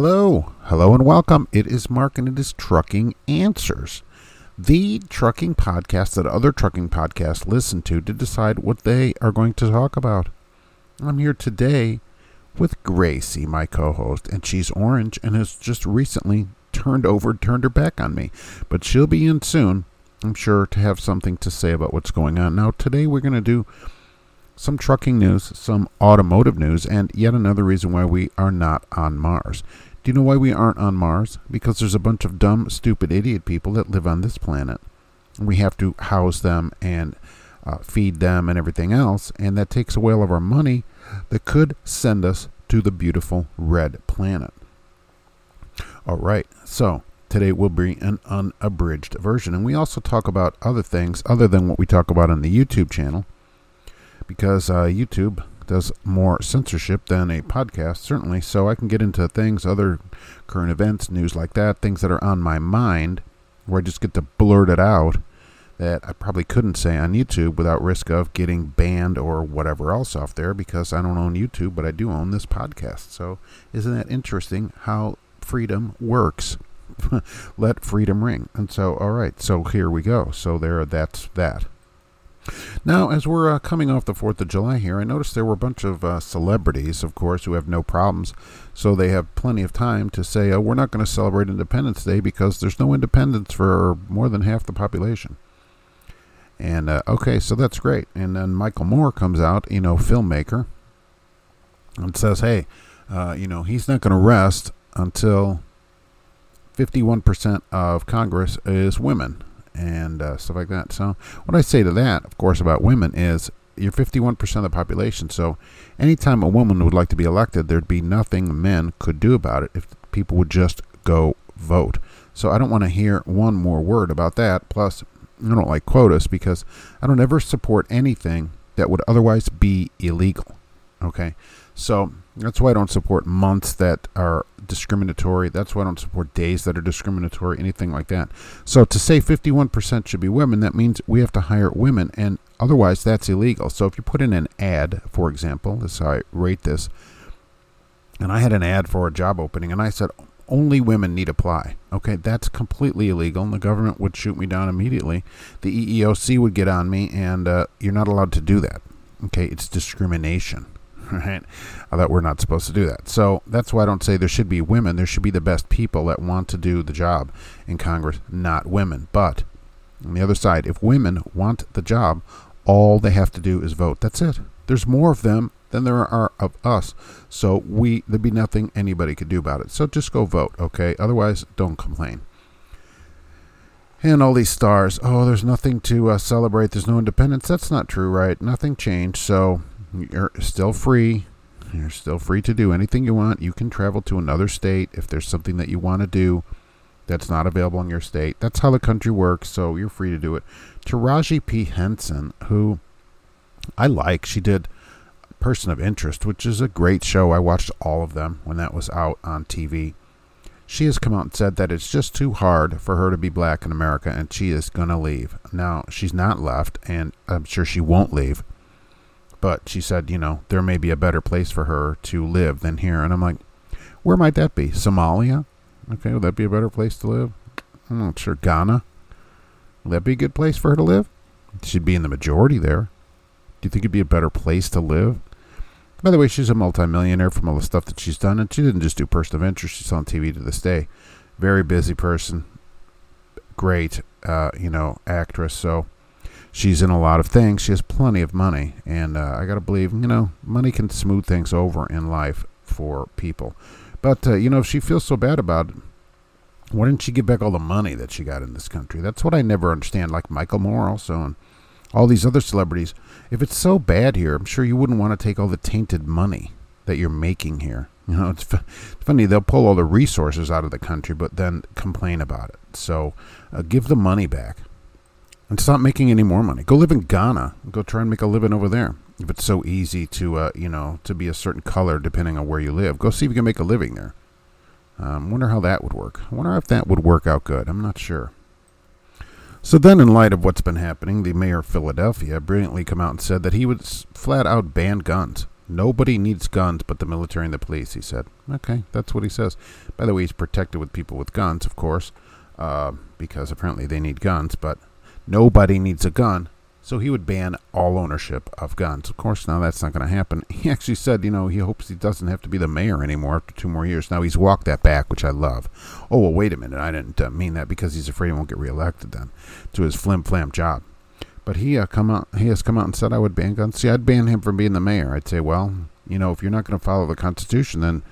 Hello, hello, and welcome. It is Mark, and it is Trucking Answers, the trucking podcast that other trucking podcasts listen to to decide what they are going to talk about. I'm here today with Gracie, my co-host, and she's orange and has just recently turned over, turned her back on me, but she'll be in soon. I'm sure to have something to say about what's going on. Now, today we're going to do some trucking news, some automotive news, and yet another reason why we are not on Mars. Do you know why we aren't on Mars? Because there's a bunch of dumb, stupid, idiot people that live on this planet. We have to house them and uh, feed them and everything else, and that takes away all of our money that could send us to the beautiful red planet. All right, so today will be an unabridged version, and we also talk about other things other than what we talk about on the YouTube channel because uh, YouTube does more censorship than a podcast, certainly. So I can get into things, other current events, news like that, things that are on my mind, where I just get to blurt it out that I probably couldn't say on YouTube without risk of getting banned or whatever else off there because I don't own YouTube, but I do own this podcast. So isn't that interesting how freedom works? Let freedom ring. And so, all right, so here we go. So there, that's that. Now, as we're uh, coming off the 4th of July here, I noticed there were a bunch of uh, celebrities, of course, who have no problems. So they have plenty of time to say, oh, we're not going to celebrate Independence Day because there's no independence for more than half the population. And, uh, okay, so that's great. And then Michael Moore comes out, you know, filmmaker, and says, hey, uh, you know, he's not going to rest until 51% of Congress is women and uh, stuff like that. So, what I say to that, of course, about women is you're 51% of the population. So, anytime a woman would like to be elected, there'd be nothing men could do about it if people would just go vote. So, I don't want to hear one more word about that. Plus, I don't like quotas because I don't ever support anything that would otherwise be illegal. Okay. So that's why I don't support months that are discriminatory. That's why I don't support days that are discriminatory, anything like that. So to say 51% should be women, that means we have to hire women, and otherwise that's illegal. So if you put in an ad, for example, this is how I rate this, and I had an ad for a job opening, and I said, only women need apply. Okay, that's completely illegal, and the government would shoot me down immediately. The EEOC would get on me, and uh, you're not allowed to do that. Okay, it's discrimination right? That we're not supposed to do that. So that's why I don't say there should be women. There should be the best people that want to do the job in Congress, not women. But on the other side, if women want the job, all they have to do is vote. That's it. There's more of them than there are of us. So we there'd be nothing anybody could do about it. So just go vote, okay? Otherwise, don't complain. And all these stars, oh, there's nothing to uh, celebrate. There's no independence. That's not true, right? Nothing changed. So you're still free. You're still free to do anything you want. You can travel to another state if there's something that you want to do that's not available in your state. That's how the country works, so you're free to do it. Taraji P. Henson, who I like, she did Person of Interest, which is a great show. I watched all of them when that was out on TV. She has come out and said that it's just too hard for her to be black in America and she is going to leave. Now, she's not left, and I'm sure she won't leave. But she said, you know, there may be a better place for her to live than here. And I'm like, where might that be? Somalia? Okay, would that be a better place to live? I'm not sure. Ghana? Would that be a good place for her to live? She'd be in the majority there. Do you think it'd be a better place to live? By the way, she's a multimillionaire from all the stuff that she's done, and she didn't just do Person of Interest. She's on TV to this day. Very busy person. Great, uh, you know, actress. So she's in a lot of things. She has plenty of money, and uh, I gotta believe, you know, money can smooth things over in life for people. But uh, you know, if she feels so bad about it, why didn't she give back all the money that she got in this country? That's what I never understand. Like Michael Moore, also, and all these other celebrities. If it's so bad here, I'm sure you wouldn't want to take all the tainted money that you're making here. You know, it's, f- it's funny they'll pull all the resources out of the country, but then complain about it. So, uh, give the money back and stop making any more money. Go live in Ghana. Go try and make a living over there. If it's so easy to, uh, you know, to be a certain color depending on where you live, go see if you can make a living there. Um, wonder how that would work. I wonder if that would work out good. I'm not sure. So then, in light of what's been happening, the mayor of Philadelphia brilliantly come out and said that he would flat out ban guns. Nobody needs guns but the military and the police, he said. Okay, that's what he says. By the way, he's protected with people with guns, of course, uh, because apparently they need guns, but nobody needs a gun. So he would ban all ownership of guns. Of course, now that's not going to happen. He actually said, you know, he hopes he doesn't have to be the mayor anymore after two more years. Now he's walked that back, which I love. Oh, well, wait a minute. I didn't uh, mean that because he's afraid he won't get reelected then to his flim flam job. But he uh, come out. He has come out and said I would ban guns. See, I'd ban him from being the mayor. I'd say, well, you know, if you're not going to follow the Constitution, then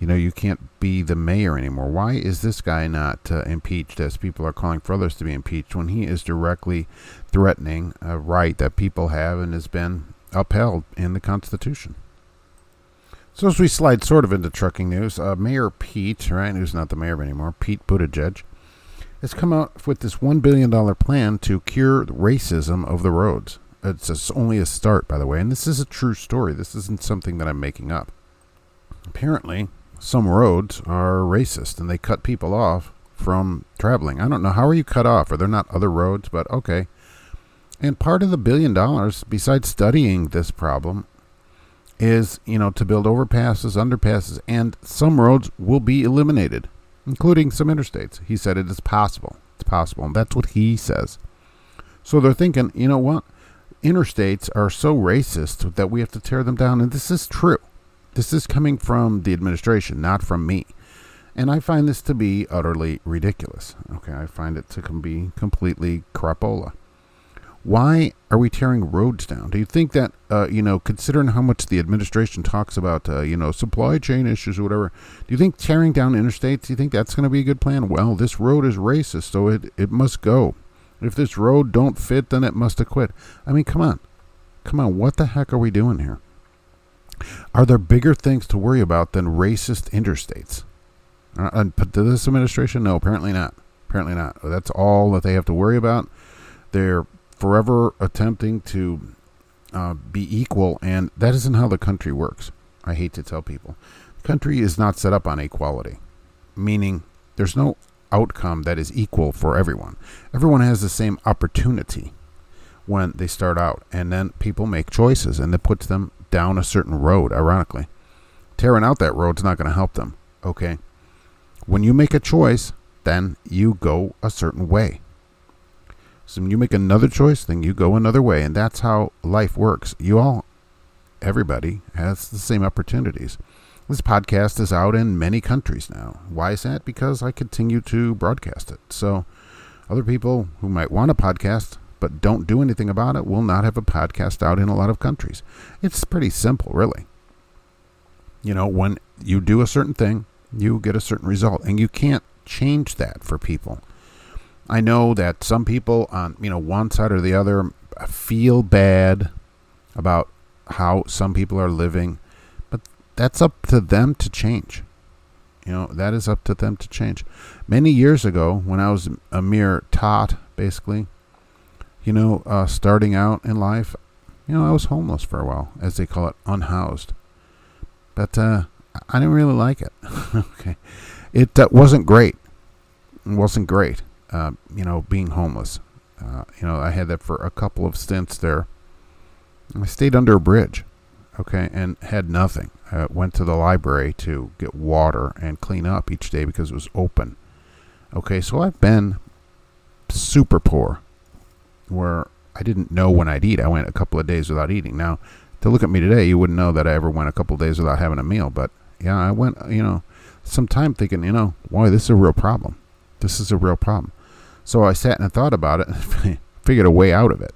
you know you can't be the mayor anymore. Why is this guy not uh, impeached, as people are calling for others to be impeached, when he is directly threatening a right that people have and has been upheld in the Constitution? So as we slide sort of into trucking news, uh, Mayor Pete, right, who's not the mayor anymore, Pete Buttigieg has come out with this $1 billion plan to cure racism of the roads. It's only a start, by the way, and this is a true story. This isn't something that I'm making up. Apparently, some roads are racist and they cut people off from traveling. I don't know. How are you cut off? Are there not other roads? But okay. And part of the billion dollars, besides studying this problem, is, you know, to build overpasses, underpasses, and some roads will be eliminated including some interstates. He said it is possible. It's possible. And that's what he says. So they're thinking, you know what? Interstates are so racist that we have to tear them down. And this is true. This is coming from the administration, not from me. And I find this to be utterly ridiculous. Okay, I find it to be completely crapola. Why are we tearing roads down? Do you think that, uh, you know, considering how much the administration talks about, uh, you know, supply chain issues or whatever, do you think tearing down interstates, do you think that's going to be a good plan? Well, this road is racist, so it, it must go. If this road don't fit, then it must have quit. I mean, come on. Come on, what the heck are we doing here? Are there bigger things to worry about than racist interstates? Uh, this administration? No, apparently not. Apparently not. That's all that they have to worry about. They're forever attempting to uh, be equal, and that isn't how the country works. I hate to tell people. The country is not set up on equality, meaning there's no outcome that is equal for everyone. Everyone has the same opportunity when they start out, and then people make choices, and that puts them down a certain road, ironically. Tearing out that road's not going to help them, okay? When you make a choice, then you go a certain way. So when you make another choice, then you go another way. And that's how life works. You all, everybody, has the same opportunities. This podcast is out in many countries now. Why is that? Because I continue to broadcast it. So other people who might want a podcast but don't do anything about it we'll not have a podcast out in a lot of countries. It's pretty simple, really. You know, when you do a certain thing, you get a certain result, and you can't change that for people. I know that some people on you know one side or the other feel bad about how some people are living, but that's up to them to change. You know, that is up to them to change. Many years ago, when I was a mere tot, basically, you know, uh, starting out in life, you know, I was homeless for a while, as they call it, unhoused. But uh, I didn't really like it. okay, it uh, wasn't great. It wasn't great uh, you know, being homeless. Uh, you know, I had that for a couple of stints there. I stayed under a bridge, okay, and had nothing. I went to the library to get water and clean up each day because it was open. Okay, so I've been super poor, where I didn't know when I'd eat. I went a couple of days without eating. Now, to look at me today, you wouldn't know that I ever went a couple of days without having a meal. But yeah, I went, you know, some time thinking, you know, boy, this is a real problem. This is a real problem. So I sat and thought about it and figured a way out of it.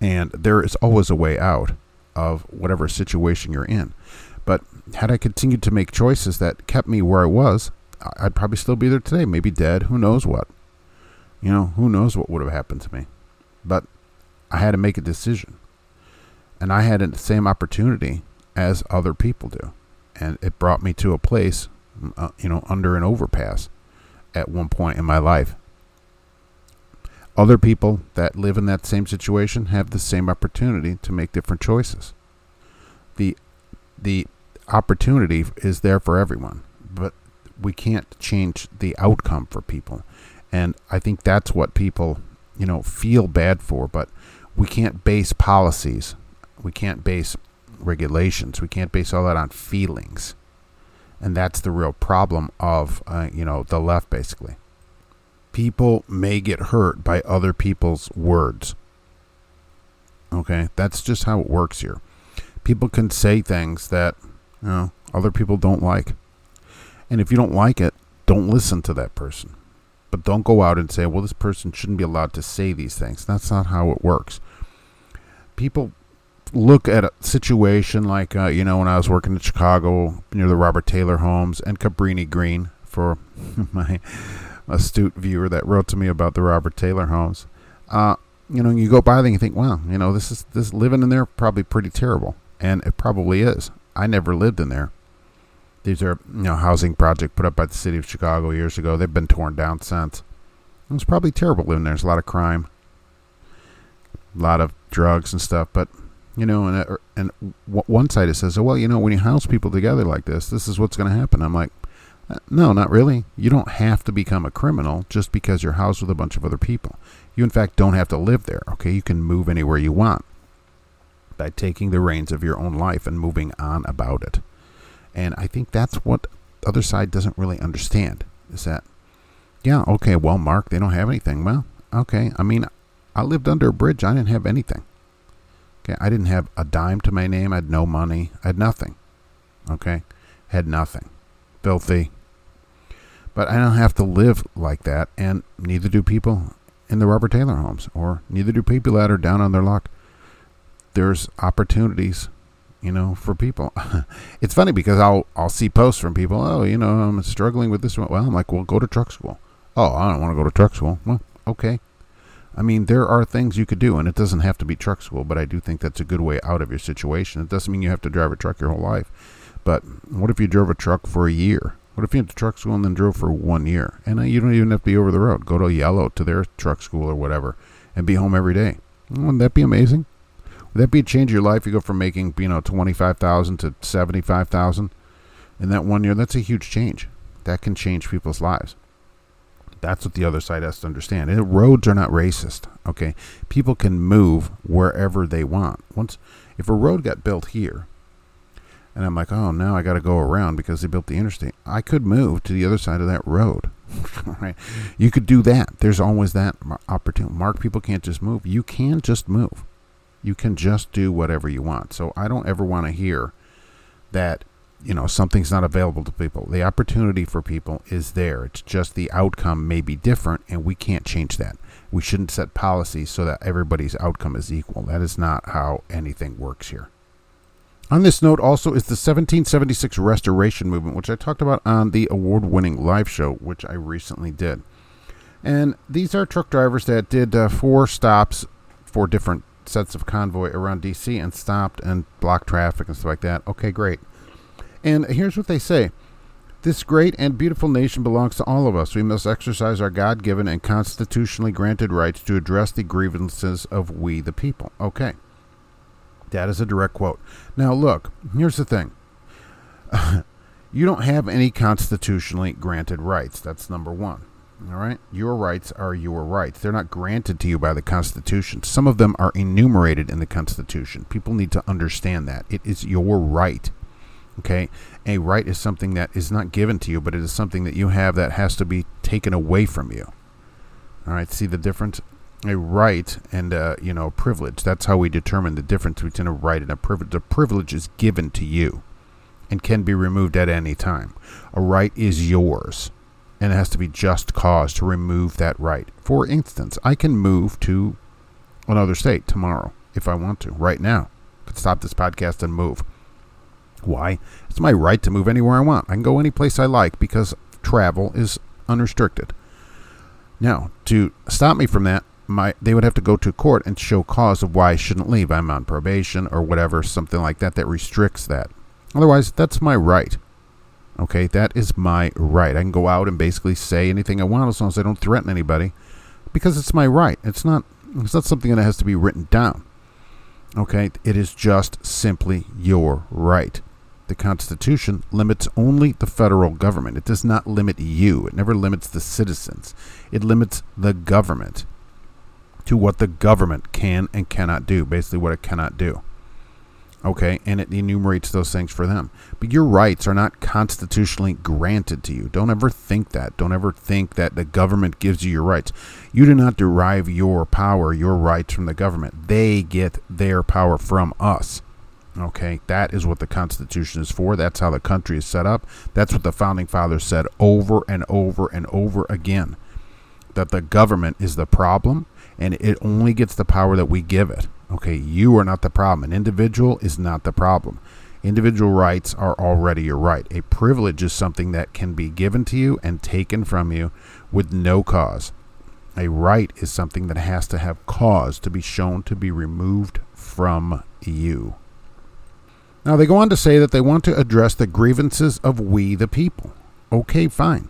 And there is always a way out of whatever situation you're in. But had I continued to make choices that kept me where I was, I'd probably still be there today, maybe dead, who knows what. You know, who knows what would have happened to me. But I had to make a decision. And I had the same opportunity as other people do. And it brought me to a place, uh, you know, under an overpass at one point in my life. Other people that live in that same situation have the same opportunity to make different choices. The the opportunity is there for everyone, but we can't change the outcome for people. And I think that's what people, you know, feel bad for, but we can't base policies. We can't base regulations. We can't base all that on feelings. And that's the real problem of, uh, you know, the left, basically. People may get hurt by other people's words. Okay, that's just how it works here. People can say things that, you know, other people don't like. And if you don't like it, don't listen to that person. But don't go out and say, well, this person shouldn't be allowed to say these things. That's not how it works. People look at a situation like, uh, you know, when I was working in Chicago near the Robert Taylor homes and Cabrini Green for my astute viewer that wrote to me about the Robert Taylor homes. Uh, you know, you go by there and you think, wow, you know, this is this living in there probably pretty terrible, and it probably is. I never lived in there. These are you know housing project put up by the city of Chicago years ago. They've been torn down since. It was probably terrible living there. There's a lot of crime, a lot of drugs and stuff. But you know, and uh, and one side it says, oh, well, you know, when you house people together like this, this is what's going to happen. I'm like, uh, no, not really. You don't have to become a criminal just because you're housed with a bunch of other people. You, in fact, don't have to live there. Okay, you can move anywhere you want by taking the reins of your own life and moving on about it. And I think that's what the other side doesn't really understand is that, yeah, okay, well, Mark, they don't have anything. Well, okay, I mean, I lived under a bridge. I didn't have anything. Okay, I didn't have a dime to my name. I had no money. I had nothing. Okay, had nothing. Filthy. But I don't have to live like that, and neither do people in the Robert Taylor homes, or neither do people that are down on their luck. There's opportunities you know, for people. it's funny because I'll I'll see posts from people. Oh, you know, I'm struggling with this one. Well, I'm like, well, go to truck school. Oh, I don't want to go to truck school. Well, okay. I mean, there are things you could do, and it doesn't have to be truck school. But I do think that's a good way out of your situation. It doesn't mean you have to drive a truck your whole life. But what if you drove a truck for a year? What if you went to truck school and then drove for one year? And uh, you don't even have to be over the road. Go to Yellow to their truck school or whatever, and be home every day. Wouldn't that be amazing? That be a change your life? You go from making, you know, twenty five thousand to seventy five thousand in that one year. That's a huge change. That can change people's lives. That's what the other side has to understand. And roads are not racist. Okay, people can move wherever they want. Once, if a road got built here, and I'm like, oh, now I got to go around because they built the interstate. I could move to the other side of that road. right? You could do that. There's always that opportunity. Mark, people can't just move. You can just move. You can just do whatever you want. So I don't ever want to hear that, you know, something's not available to people. The opportunity for people is there. It's just the outcome may be different, and we can't change that. We shouldn't set policies so that everybody's outcome is equal. That is not how anything works here. On this note, also is the 1776 Restoration Movement, which I talked about on the award winning live show, which I recently did. And these are truck drivers that did uh, four stops for different sets of convoy around D.C. and stopped and blocked traffic and stuff like that. Okay, great. And here's what they say. This great and beautiful nation belongs to all of us. We must exercise our God given and constitutionally granted rights to address the grievances of we the people. Okay. That is a direct quote. Now, look, here's the thing you don't have any constitutionally granted rights. That's number one. All right? Your rights are your rights. They're not granted to you by the Constitution. Some of them are enumerated in the Constitution. People need to understand that. It is your right. Okay? A right is something that is not given to you, but it is something that you have that has to be taken away from you. All right? See the difference? A right and, uh, you know, a privilege. That's how we determine the difference between a right and a privilege. The privilege is given to you and can be removed at any time. A right is yours and it has to be just cause to remove that right. For instance, I can move to another state tomorrow if I want to, right now. I could stop this podcast and move. Why? It's my right to move anywhere I want. I can go any place I like because travel is unrestricted. Now, to stop me from that, my they would have to go to court and show cause of why I shouldn't leave. I'm on probation or whatever, something like that that restricts that. Otherwise, that's my right. Okay, that is my right. I can go out and basically say anything I want as long as I don't threaten anybody, because it's my right. It's not. It's not something that has to be written down. Okay, it is just simply your right. The Constitution limits only the federal government. It does not limit you. It never limits the citizens. It limits the government to what the government can and cannot do. Basically, what it cannot do. Okay, and it enumerates those things for them. But your rights are not constitutionally granted to you. Don't ever think that. Don't ever think that the government gives you your rights. You do not derive your power, your rights from the government. They get their power from us. Okay, that is what the Constitution is for. That's how the country is set up. That's what the founding fathers said over and over and over again that the government is the problem and it only gets the power that we give it. Okay, you are not the problem. An individual is not the problem. Individual rights are already your right. A privilege is something that can be given to you and taken from you with no cause. A right is something that has to have cause to be shown to be removed from you. Now, they go on to say that they want to address the grievances of we the people. Okay, fine.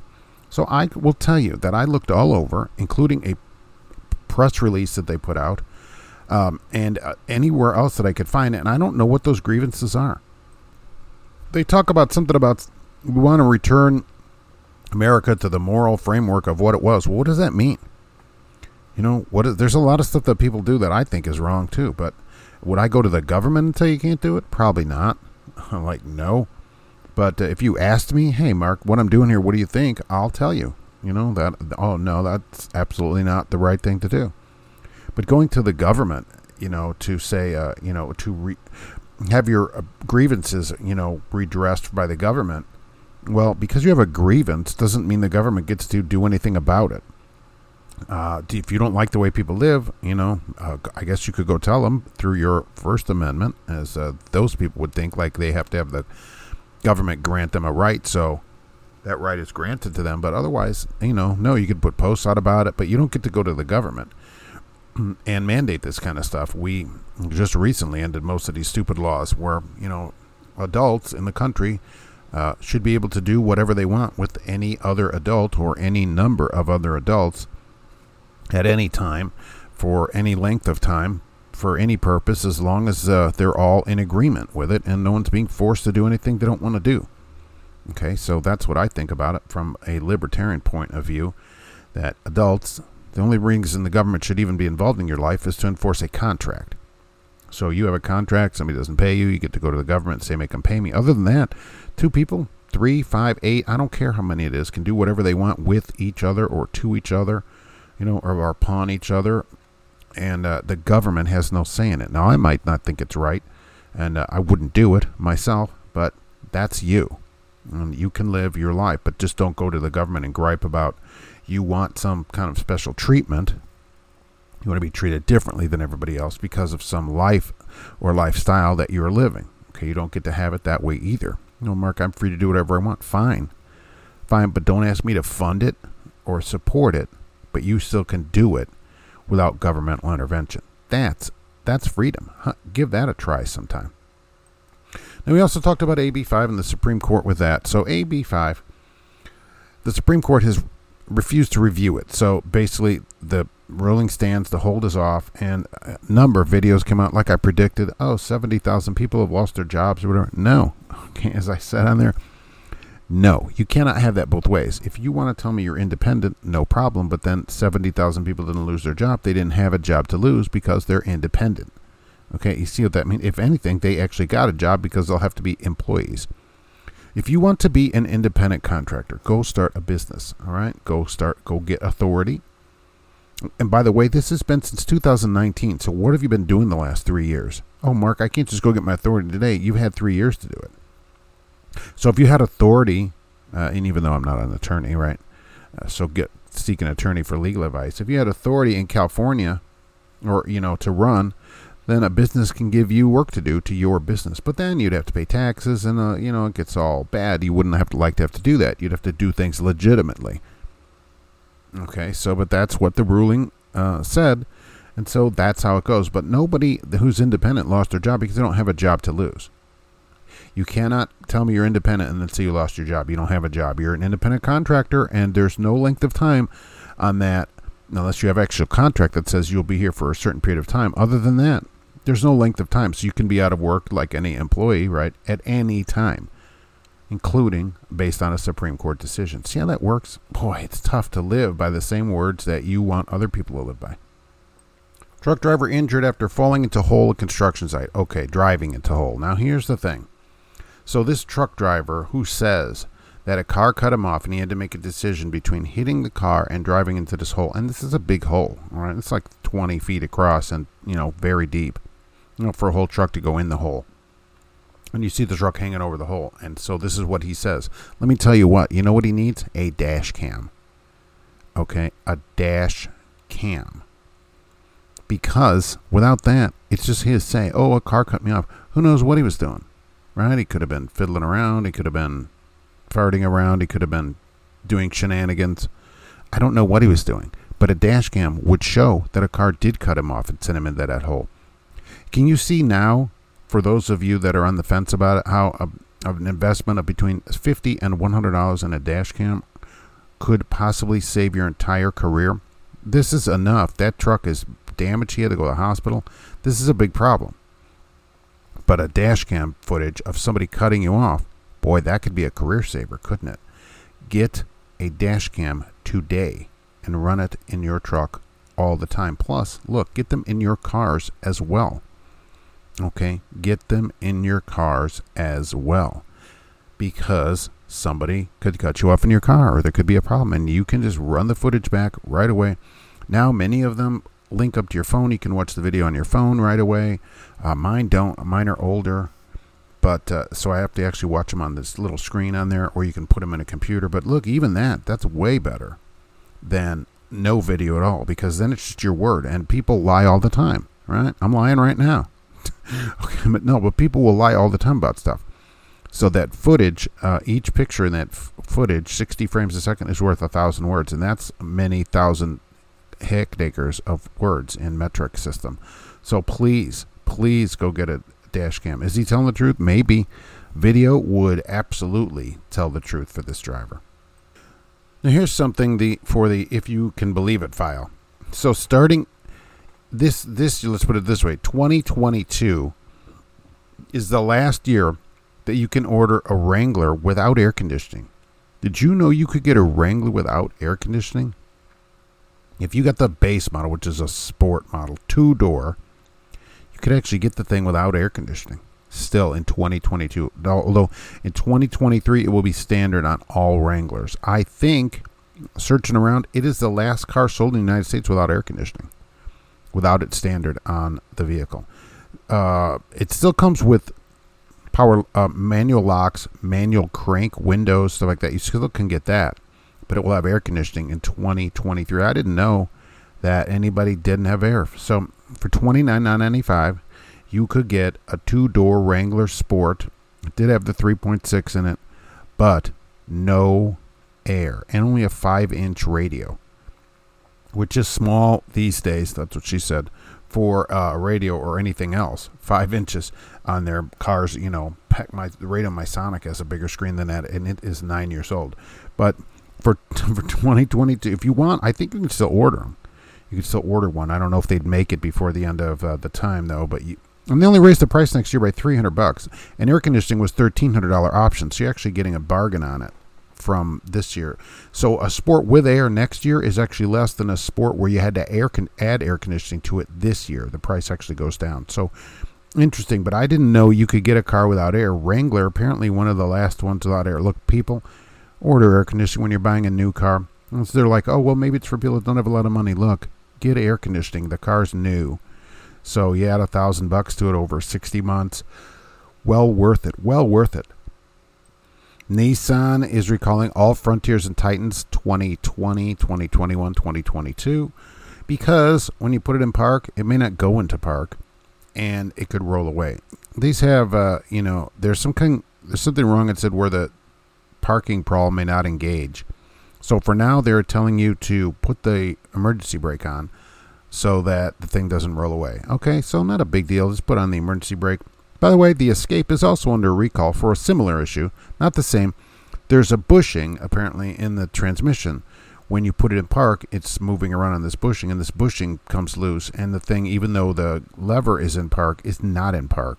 So I will tell you that I looked all over, including a press release that they put out, um, and uh, anywhere else that I could find, and I don't know what those grievances are. They talk about something about we want to return America to the moral framework of what it was. Well, what does that mean? You know, what is, there's a lot of stuff that people do that I think is wrong too, but would I go to the government and tell you can't do it? Probably not. I'm like, no. But uh, if you asked me, hey, Mark, what I'm doing here, what do you think? I'll tell you. You know, that, oh, no, that's absolutely not the right thing to do. But going to the government, you know, to say, uh, you know, to re- have your uh, grievances, you know, redressed by the government, well, because you have a grievance doesn't mean the government gets to do anything about it. Uh, if you don't like the way people live, you know, uh, I guess you could go tell them through your First Amendment, as uh, those people would think, like they have to have the government grant them a right, so that right is granted to them. But otherwise, you know, no, you could put posts out about it, but you don't get to go to the government and mandate this kind of stuff. We just recently ended most of these stupid laws where, you know, adults in the country uh, should be able to do whatever they want with any other adult or any number of other adults at any time for any length of time for any purpose as long as uh, they're all in agreement with it and no one's being forced to do anything they don't want to do. Okay, so that's what I think about it from a libertarian point of view that adults, the only reason the government should even be involved in your life is to enforce a contract. So you have a contract, somebody doesn't pay you, you get to go to the government and say, make them pay me. Other than that, two people, three, five, eight, I don't care how many it is, can do whatever they want with each other or to each other you know, or, or upon each other, and uh, the government has no say in it. Now, I might not think it's right, and uh, I wouldn't do it myself, but that's you. And you can live your life, but just don't go to the government and gripe about you want some kind of special treatment. You want to be treated differently than everybody else because of some life or lifestyle that you're living. Okay, you don't get to have it that way either. Know, Mark, I'm free to do whatever I want. Fine. Fine, but don't ask me to fund it or support it but you still can do it without governmental intervention. That's that's freedom. Huh, give that a try sometime. Now we also talked about AB 5 and the Supreme Court with that. So AB 5 the Supreme Court has refused to review it. So basically the ruling stands, the hold is off, and a number of videos come out like I predicted. Oh, 70,000 people have lost their jobs or whatever. No. Okay, as I said on there, no, you cannot have that both ways. If you want to tell me you're independent, no problem, but then 70,000 people didn't lose their job. They didn't have a job to lose because they're independent. Okay, you see what that means? If anything, they actually got a job because they'll have to be employees. If you want to be an independent contractor, go start a business. All right, go start, go get authority. And by the way, this has been since 2019. So what have you been doing the last three years? Oh, Mark, I can't just go get my authority today. You've had three years to do it. So if you had authority, uh, and even though I'm not an attorney, right? Uh, so get seek an attorney for legal advice. If you had authority in California, or you know, to run, then a business can give you work to do to your business. But then you'd have to pay taxes, and uh, you know, it gets all bad. You wouldn't have to like to have to do that. You'd have to do things legitimately. Okay, so but that's what the ruling uh, said, and so that's how it goes. But nobody who's independent lost their job because they don't have a job to lose. You cannot tell me you're independent and then say you lost your job. You don't have a job. You're an independent contractor, and there's no length of time on that unless you have actual contract that says you'll be here for a certain period of time. Other than that, there's no length of time. So you can be out of work like any employee, right, at any time, including based on a Supreme Court decision. See how that works? Boy, it's tough to live by the same words that you want other people to live by. Truck driver injured after falling into hole at construction site. Okay, driving into hole. Now here's the thing. So this truck driver who says that a car cut him off and he had to make a decision between hitting the car and driving into this hole. And this is a big hole, right? It's like 20 feet across and, you know, very deep, you know, for a whole truck to go in the hole. And you see the truck hanging over the hole. And so this is what he says. Let me tell you what, you know what he needs? A dash cam. Okay, a dash cam. Because without that, it's just his say, oh, a car cut me off. Who knows what he was doing? Right? He could have been fiddling around. He could have been farting around. He could have been doing shenanigans. I don't know what he was doing, but a dash cam would show that a car did cut him off and send him into that hole. Can you see now, for those of you that are on the fence about it, how a, an investment of between fifty and one hundred dollars in a dash cam could possibly save your entire career? This is enough. That truck is damaged. He had to go to the hospital. This is a big problem. But a dash cam footage of somebody cutting you off Boy, that could be a career saver, couldn't it? Get a dash cam today and run it in your truck all the time. Plus, look, get them in your cars as well. Okay, get them in your cars as well. Because somebody could cut you off in your car or there could be a problem and you can just run the footage back right away. Now, many of them link up to your phone. You can watch the video on your phone right away. Uh, mine don't. Mine are older. But uh, so I have to actually watch them on this little screen on there, or you can put them in a computer. But look, even that, that's way better than no video at all because then it's just your word, and people lie all the time, right? I'm lying right now. okay, but no, but people will lie all the time about stuff. So that footage, uh, each picture in that f- footage, 60 frames a second, is worth a thousand words, and that's many thousand hectares of words in metric system. So please, please go get a dash cam. Is he telling the truth? Maybe. Video would absolutely tell the truth for this driver. Now here's something the for the if you can believe it file. So starting this this let's put it this way, 2022 is the last year that you can order a Wrangler without air conditioning. Did you know you could get a Wrangler without air conditioning? If you got the base model, which is a sport model, two door, you could actually get the thing without air conditioning still in 2022. Although in 2023 it will be standard on all Wranglers. I think searching around, it is the last car sold in the United States without air conditioning, without it standard on the vehicle. Uh, it still comes with power uh, manual locks, manual crank windows, stuff like that. You still can get that, but it will have air conditioning in 2023. I didn't know that anybody didn't have air. So for twenty nine nine ninety five, you could get a two door Wrangler Sport. It did have the three point six in it, but no air and only a five inch radio, which is small these days. That's what she said for uh, a radio or anything else. Five inches on their cars, you know, my the radio my Sonic has a bigger screen than that, and it is nine years old. But for for 2022, if you want, I think you can still order them you can still order one. I don't know if they'd make it before the end of uh, the time though, but you, and they only raised the price next year by 300 bucks. And air conditioning was $1300 option, so you're actually getting a bargain on it from this year. So a sport with air next year is actually less than a sport where you had to air con- add air conditioning to it this year. The price actually goes down. So interesting, but I didn't know you could get a car without air. Wrangler apparently one of the last ones without air. Look, people order air conditioning when you're buying a new car. And so they're like, "Oh, well, maybe it's for people that don't have a lot of money." Look, get air conditioning. The car's new. So you add a thousand bucks to it over 60 months. Well worth it. Well worth it. Nissan is recalling all Frontiers and Titans 2020, 2021, 2022 because when you put it in park, it may not go into park and it could roll away. These have, uh, you know, there's some kind, there's something wrong. It said where the parking problem may not engage. So for now, they're telling you to put the emergency brake on so that the thing doesn't roll away. Okay, so not a big deal. Just put on the emergency brake. By the way, the Escape is also under recall for a similar issue. Not the same. There's a bushing apparently in the transmission. When you put it in park, it's moving around on this bushing, and this bushing comes loose, and the thing, even though the lever is in park, is not in park.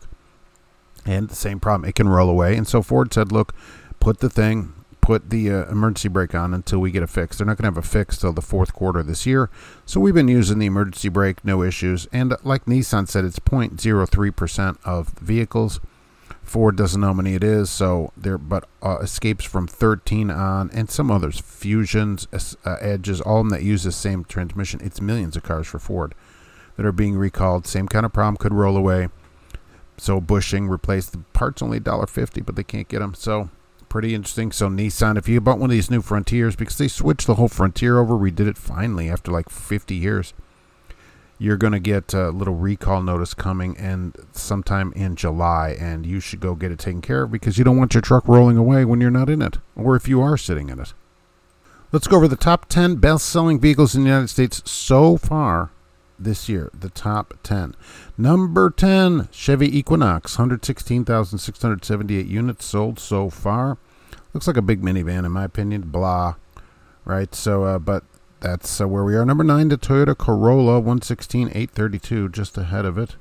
And the same problem, it can roll away. And so Ford said, look, put the thing put the uh, emergency brake on until we get a fix. They're not going to have a fix till the fourth quarter this year. So we've been using the emergency brake, no issues. And like Nissan said, it's 0.03% of vehicles. Ford doesn't know how many it is, so there. But uh, escapes from 13 on, and some others, Fusions, uh, Edges, all of them that use the same transmission. It's millions of cars for Ford that are being recalled. Same kind of problem could roll away. So bushing replaced the parts only $1.50, but they can't get them. So pretty interesting. So Nissan, if you bought one of these new Frontiers, because they switched the whole Frontier over, redid it finally after like 50 years, you're going to get a little recall notice coming and sometime in July, and you should go get it taken care of because you don't want your truck rolling away when you're not in it, or if you are sitting in it. Let's go over the top 10 best-selling vehicles in the United States so far this year. The top 10. Number 10, Chevy Equinox, 116,678 units sold so far. Looks like a big minivan, in my opinion. Blah. Right? So, uh, but that's uh, where we are. Number 9, the Toyota Corolla, 116,832, just ahead of it.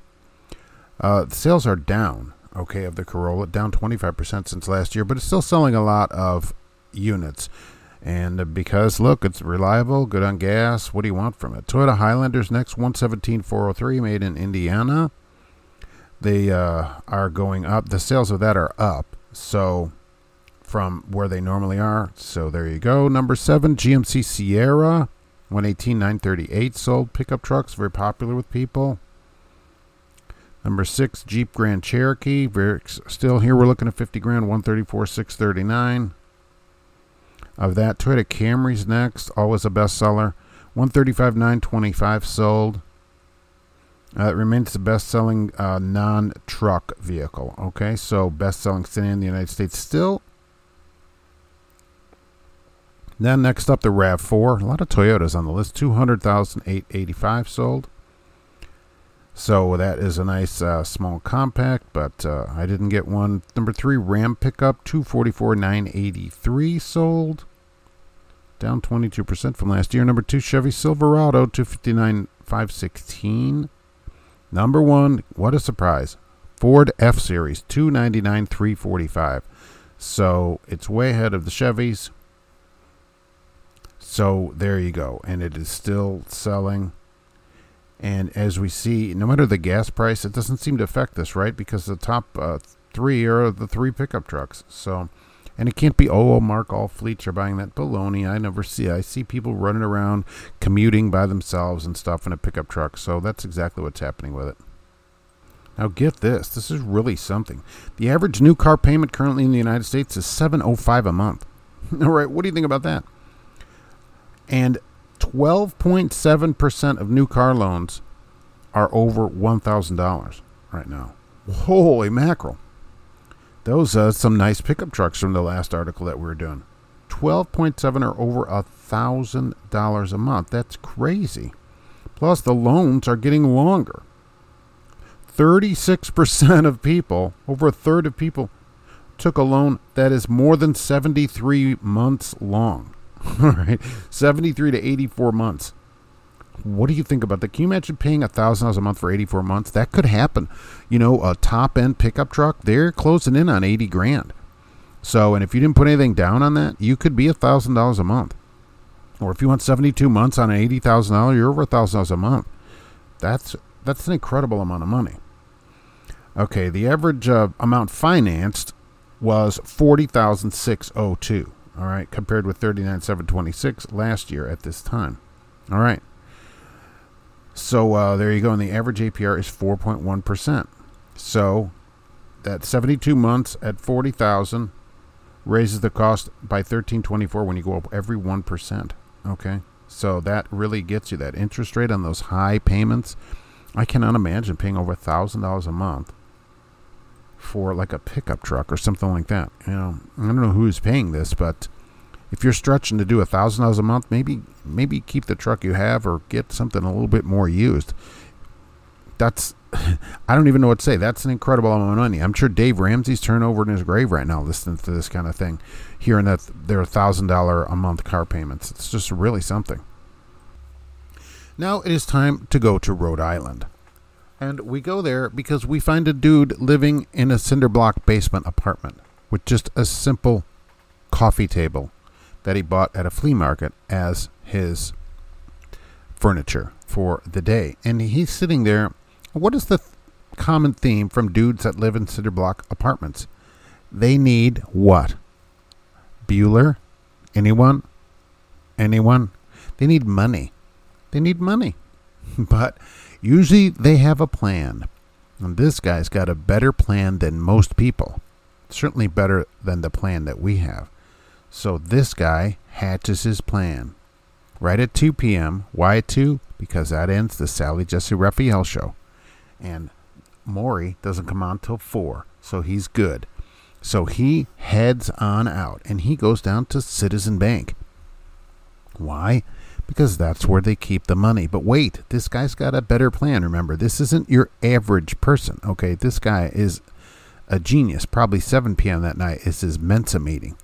Uh, the sales are down, okay, of the Corolla, down 25% since last year, but it's still selling a lot of units. And because, look, it's reliable, good on gas. What do you want from it? Toyota Highlander's next 117403 made in Indiana. They uh, are going up. The sales of that are up. So from where they normally are. So there you go. Number seven, GMC Sierra. 118 938 sold pickup trucks, very popular with people. Number six, Jeep Grand Cherokee. Very, still here, we're looking at 50 grand, 134 639 of that. Toyota Camry's next, always a bestseller. 135 925 sold. Uh, it remains the best-selling uh, non-truck vehicle. Okay, so best-selling sedan in the United States still. Then next up, the Rav4. A lot of Toyotas on the list. 200,885 sold. So that is a nice uh, small compact, but uh, I didn't get one. Number three, Ram pickup, 244,983 sold. Down 22% from last year. Number two, Chevy Silverado, 259,516. Number one, what a surprise. Ford F Series, 299,345. So it's way ahead of the Chevys. So there you go. And it is still selling. And as we see, no matter the gas price, it doesn't seem to affect this, right? Because the top uh, three are the three pickup trucks. So, and it can't be, oh, Mark, all fleets are buying that baloney. I never see. I see people running around commuting by themselves and stuff in a pickup truck. So that's exactly what's happening with it. Now get this. This is really something. The average new car payment currently in the United States is 705 a month. All right, what do you think about that? And 12.7% of new car loans are over $1,000 right now. Holy mackerel. Those are some nice pickup trucks from the last article that we were doing. 12.7 are over thousand dollars a month. That's crazy. Plus the loans are getting longer. 36% of people, over a third of people, took a loan that is more than 73 months long. All right, 73 to 84 months. What do you think about that? Can you imagine paying $1,000 a month for 84 months? That could happen. You know, a top end pickup truck, they're closing in on 80 grand. So, and if you didn't put anything down on that, you could be $1,000 a month. Or if you want 72 months on an $80,000, you're over $1,000 a month. That's that's an incredible amount of money. Okay, the average uh, amount financed was 40,602 all right, compared with 39,726 last year at this time. All right. So uh, there you go. And the average APR is 4.1%. So that 72 months at 40,000 raises the cost by 1324 when you go up every 1%. Okay. So that really gets you that interest rate on those high payments. I cannot imagine paying over $1,000 a month for like a pickup truck or something like that. You know, I don't know who's paying this, but if you're stretching to do a thousand dollars a month, maybe maybe keep the truck you have or get something a little bit more used. That's I don't even know what to say. That's an incredible amount of money. I'm sure Dave Ramsey's turned over in his grave right now listening to this kind of thing, hearing that there are thousand dollar a month car payments. It's just really something. Now it is time to go to Rhode Island. And we go there because we find a dude living in a cinder block basement apartment with just a simple coffee table that he bought at a flea market as his furniture for the day. And he's sitting there. What is the th- common theme from dudes that live in cinder block apartments? They need what? Bueller? Anyone? Anyone? They need money. They need money. but usually they have a plan. And this guy's got a better plan than most people. Certainly better than the plan that we have. So this guy hatches his plan. Right at 2 p.m. Why at 2? Because that ends the Sally Jessy Raphael show. And Maury doesn't come on till 4. So he's good. So he heads on out and he goes down to Citizen Bank. Why? Because that's where they keep the money. But wait, this guy's got a better plan. Remember, this isn't your average person. Okay, this guy is a genius. Probably 7 p.m. that night is his Mensa meeting.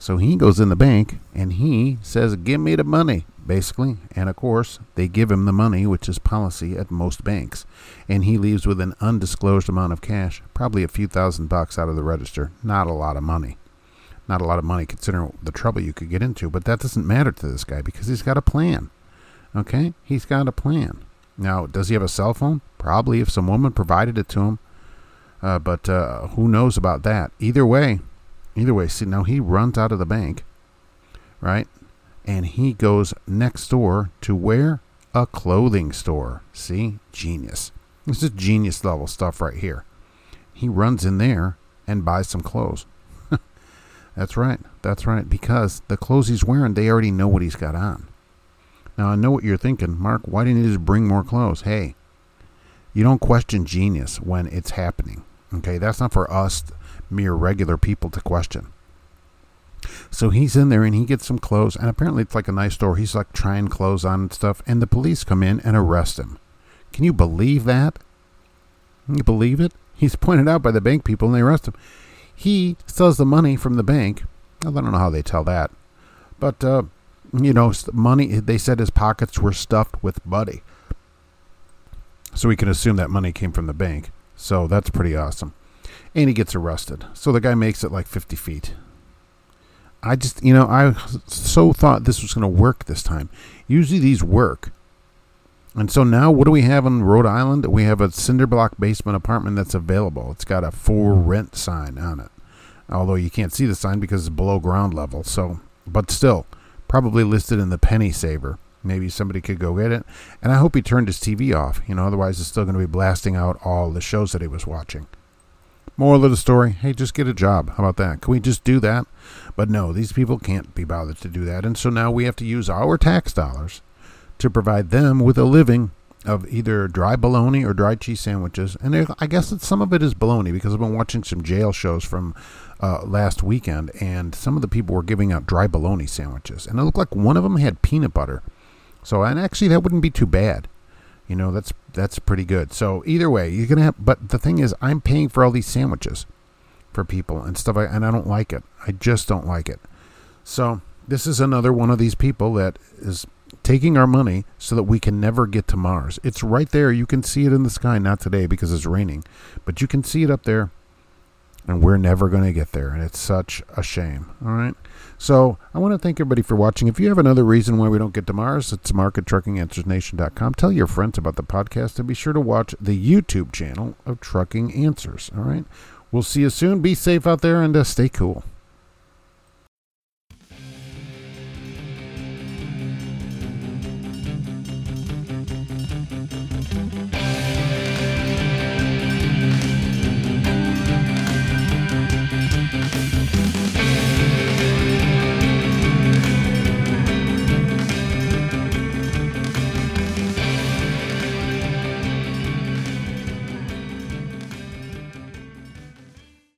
So he goes in the bank and he says, Give me the money, basically. And of course, they give him the money, which is policy at most banks. And he leaves with an undisclosed amount of cash, probably a few thousand bucks out of the register. Not a lot of money. Not a lot of money considering the trouble you could get into, but that doesn't matter to this guy because he's got a plan. Okay? He's got a plan. Now, does he have a cell phone? Probably if some woman provided it to him. Uh, but uh, who knows about that? Either way, Either way, see, now he runs out of the bank, right? And he goes next door to where? A clothing store. See? Genius. This is genius level stuff right here. He runs in there and buys some clothes. That's right. That's right. Because the clothes he's wearing, they already know what he's got on. Now, I know what you're thinking. Mark, why didn't you just bring more clothes? Hey, you don't question genius when it's happening. Okay, that's not for us mere regular people to question. So he's in there and he gets some clothes, and apparently it's like a nice store. He's like trying clothes on and stuff, and the police come in and arrest him. Can you believe that? Can you believe it? He's pointed out by the bank people and they arrest him. He steals the money from the bank. I don't know how they tell that. But, uh, you know, money, they said his pockets were stuffed with money. So we can assume that money came from the bank. So that's pretty awesome and he gets arrested. So the guy makes it like 50 feet. I just, you know, I so thought this was going to work this time. Usually these work. And so now what do we have in Rhode Island? We have a cinder block basement apartment that's available. It's got a for hmm. rent sign on it. Although you can't see the sign because it's below ground level. So, but still, probably listed in the penny saver. Maybe somebody could go get it. And I hope he turned his TV off. You know, otherwise it's still going to be blasting out all the shows that he was watching. Moral of the story hey, just get a job. How about that? Can we just do that? But no, these people can't be bothered to do that. And so now we have to use our tax dollars to provide them with a living of either dry bologna or dry cheese sandwiches. And I guess that some of it is bologna because I've been watching some jail shows from uh, last weekend, and some of the people were giving out dry bologna sandwiches. And it looked like one of them had peanut butter. So, and actually, that wouldn't be too bad. You know, that's that's pretty good. So either way, you're gonna have. But the thing is, I'm paying for all these sandwiches for people and stuff, and I don't like it. I just don't like it. So this is another one of these people that is taking our money so that we can never get to Mars. It's right there. You can see it in the sky. Not today because it's raining, but you can see it up there and we're never going to get there. And it's such a shame. All right. So I want to thank everybody for watching. If you have another reason why we don't get to Mars, it's markettruckinganswersnation.com. Tell your friends about the podcast and be sure to watch the YouTube channel of Trucking Answers. All right. We'll see you soon. Be safe out there and uh, stay cool.